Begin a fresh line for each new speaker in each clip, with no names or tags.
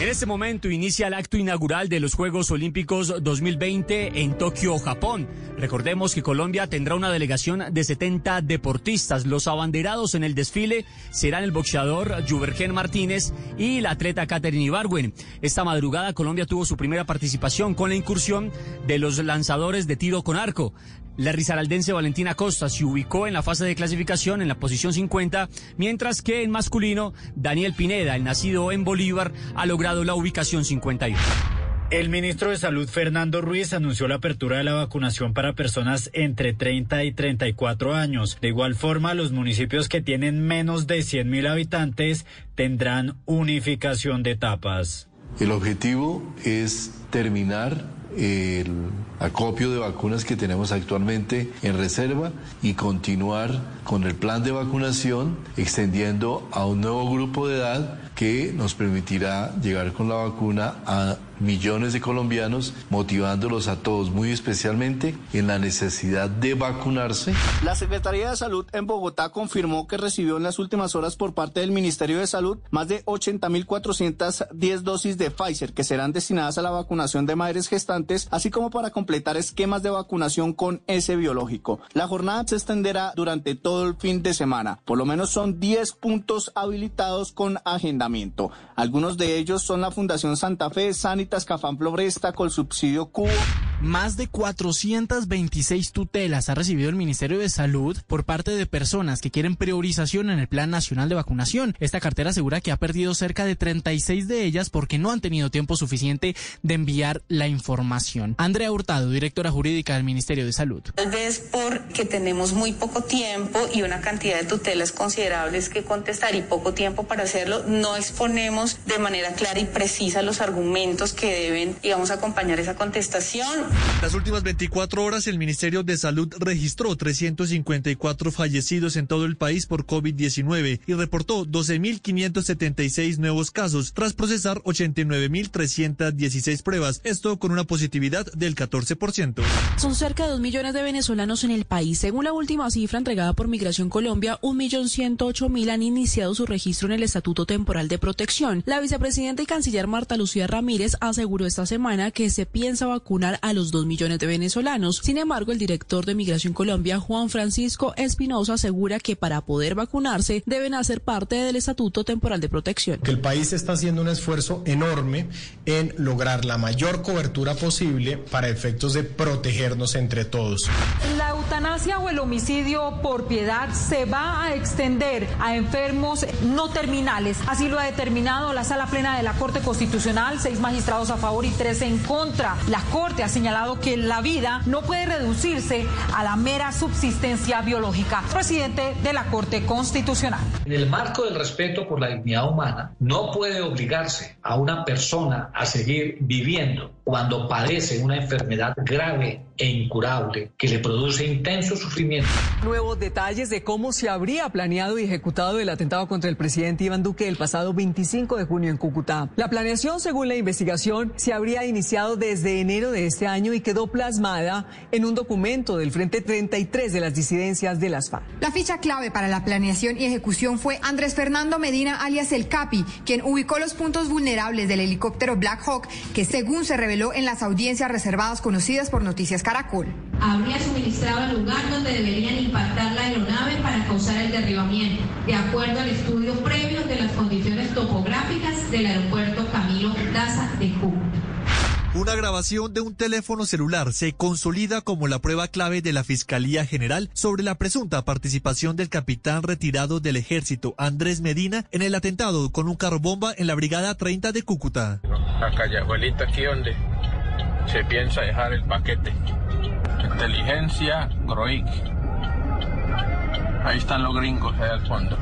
En este momento inicia el acto inaugural de los Juegos Olímpicos 2020 en Tokio, Japón. Recordemos que Colombia tendrá una delegación de 70 deportistas. Los abanderados en el desfile serán el boxeador Juvergen Martínez y la atleta Katherine Ibargüen. Esta madrugada Colombia tuvo su primera participación con la incursión de los lanzadores de tiro con arco. La risaraldense Valentina Costa se ubicó en la fase de clasificación en la posición 50, mientras que en masculino Daniel Pineda, el nacido en Bolívar, ha logrado la ubicación 51.
El ministro de Salud Fernando Ruiz anunció la apertura de la vacunación para personas entre 30 y 34 años. De igual forma, los municipios que tienen menos de 100.000 habitantes tendrán unificación de etapas.
El objetivo es terminar el acopio de vacunas que tenemos actualmente en reserva y continuar con el plan de vacunación extendiendo a un nuevo grupo de edad que nos permitirá llegar con la vacuna a millones de colombianos, motivándolos a todos muy especialmente en la necesidad de vacunarse.
La Secretaría de Salud en Bogotá confirmó que recibió en las últimas horas por parte del Ministerio de Salud más de 80.410 dosis de Pfizer que serán destinadas a la vacunación de madres gestantes, así como para completar esquemas de vacunación con ese biológico. La jornada se extenderá durante todo el fin de semana. Por lo menos son 10 puntos habilitados con agendamiento. Algunos de ellos son la Fundación Santa Fe, Sanitas Cafán Floresta, con subsidio Cubo.
Más de 426 tutelas ha recibido el Ministerio de Salud por parte de personas que quieren priorización en el Plan Nacional de Vacunación. Esta cartera asegura que ha perdido cerca de 36 de ellas porque no han tenido tiempo suficiente de enviar la información. Andrea Hurtado, directora jurídica del Ministerio de Salud.
Tal vez porque tenemos muy poco tiempo y una cantidad de tutelas considerables que contestar y poco tiempo para hacerlo, no exponemos de manera clara y precisa los argumentos que deben, digamos, acompañar esa contestación.
Las últimas 24 horas el Ministerio de Salud registró 354 fallecidos en todo el país por COVID-19 y reportó 12.576 nuevos casos tras procesar 89.316 pruebas, esto con una positividad del 14%.
Son cerca de 2 millones de venezolanos en el país. Según la última cifra entregada por Migración Colombia, 1.108.000 han iniciado su registro en el Estatuto Temporal de Protección. La vicepresidenta y canciller Marta Lucía Ramírez aseguró esta semana que se piensa vacunar a los 2 millones de venezolanos. Sin embargo, el director de Migración Colombia, Juan Francisco Espinosa, asegura que para poder vacunarse deben hacer parte del Estatuto Temporal de Protección.
Que el país está haciendo un esfuerzo enorme en lograr la mayor cobertura posible para efectos de protegernos entre todos.
La eutanasia o el homicidio por piedad se va a extender a enfermos no terminales. Así lo ha determinado la Sala Plena de la Corte Constitucional, seis magistrados a favor y tres en contra. La Corte ha señalado que la vida no puede reducirse a la mera subsistencia biológica. Presidente de la Corte Constitucional.
En el marco del respeto por la dignidad humana, no puede obligarse a una persona a seguir viviendo cuando padece una enfermedad grave e incurable que le produce intenso sufrimiento.
Nuevos detalles de cómo se habría planeado y ejecutado el atentado contra el presidente Iván Duque el pasado 25 de junio en Cúcuta. La planeación, según la investigación, se habría iniciado desde enero de este año y quedó plasmada en un documento del Frente 33 de las disidencias de las FARC.
La ficha clave para la planeación y ejecución fue Andrés Fernando Medina alias El Capi, quien ubicó los puntos vulnerables del helicóptero Black Hawk, que según se reveló en las audiencias reservadas conocidas por Noticias Caracol.
Habría suministrado el lugar donde deberían impactar la aeronave para causar el derribamiento, de acuerdo al estudio previo de las condiciones topográficas del aeropuerto Camilo Daza de Cúcuta.
Una grabación de un teléfono celular se consolida como la prueba clave de la Fiscalía General sobre la presunta participación del capitán retirado del ejército Andrés Medina en el atentado con un carro bomba en la Brigada 30 de Cúcuta.
Acá abuelita, aquí donde se piensa dejar el paquete. Inteligencia Groik. Ahí están los gringos, ahí al fondo.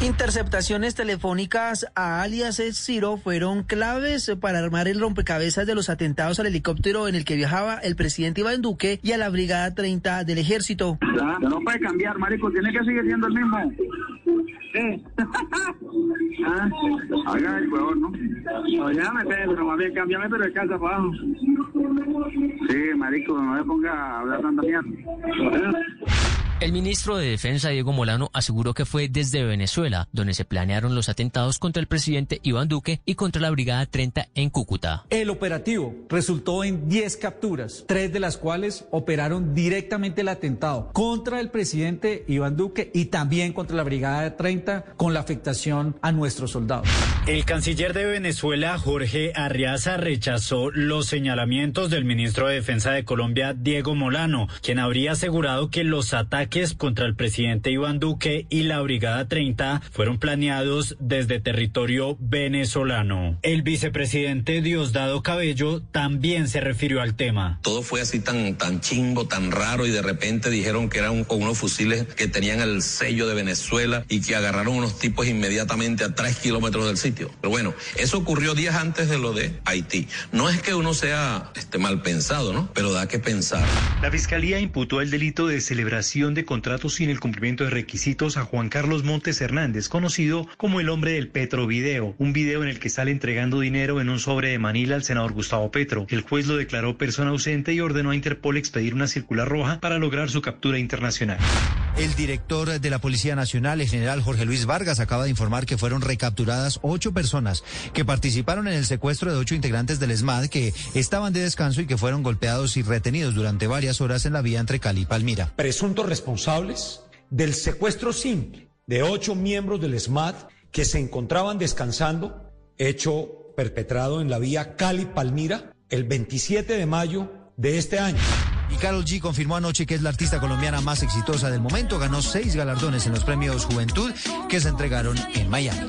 Interceptaciones telefónicas a alias Ciro fueron claves para armar el rompecabezas de los atentados al helicóptero en el que viajaba el presidente Iván Duque y a la Brigada 30 del Ejército.
no puede cambiar, marico, tiene que seguir siendo el mismo. ¿Qué? ah, oiga, el huevón, ¿no? Óyame, pero más bien cámbiame, pero de casa para abajo. Sí, marico, no me ponga a hablar tanta mierda.
El ministro de Defensa, Diego Molano, aseguró que fue desde Venezuela donde se planearon los atentados contra el presidente Iván Duque y contra la Brigada 30 en Cúcuta.
El operativo resultó en 10 capturas, tres de las cuales operaron directamente el atentado contra el presidente Iván Duque y también contra la Brigada 30 con la afectación a nuestros soldados.
El canciller de Venezuela, Jorge Arriaza, rechazó los señalamientos del ministro de Defensa de Colombia, Diego Molano, quien habría asegurado que los ataques contra el presidente Iván Duque y la Brigada 30 fueron planeados desde territorio venezolano. El vicepresidente Diosdado Cabello también se refirió al tema.
Todo fue así tan, tan chimbo, tan raro y de repente dijeron que eran con unos fusiles que tenían el sello de Venezuela y que agarraron unos tipos inmediatamente a tres kilómetros del sitio. Pero bueno, eso ocurrió días antes de lo de Haití. No es que uno sea este, mal pensado, ¿no? Pero da que pensar.
La fiscalía imputó el delito de celebración de contratos sin el cumplimiento de requisitos a Juan Carlos Montes Hernández, conocido como el hombre del Petro Video, un video en el que sale entregando dinero en un sobre de Manila al senador Gustavo Petro. El juez lo declaró persona ausente y ordenó a Interpol expedir una circular roja para lograr su captura internacional.
El director de la Policía Nacional, el general Jorge Luis Vargas, acaba de informar que fueron recapturadas ocho personas que participaron en el secuestro de ocho integrantes del ESMAD que estaban de descanso y que fueron golpeados y retenidos durante varias horas en la vía entre Cali y Palmira.
Presuntos responsables del secuestro simple de ocho miembros del ESMAD que se encontraban descansando, hecho perpetrado en la vía Cali-Palmira el 27 de mayo de este año.
Y Carol G confirmó anoche que es la artista colombiana más exitosa del momento. Ganó seis galardones en los premios Juventud que se entregaron en Miami.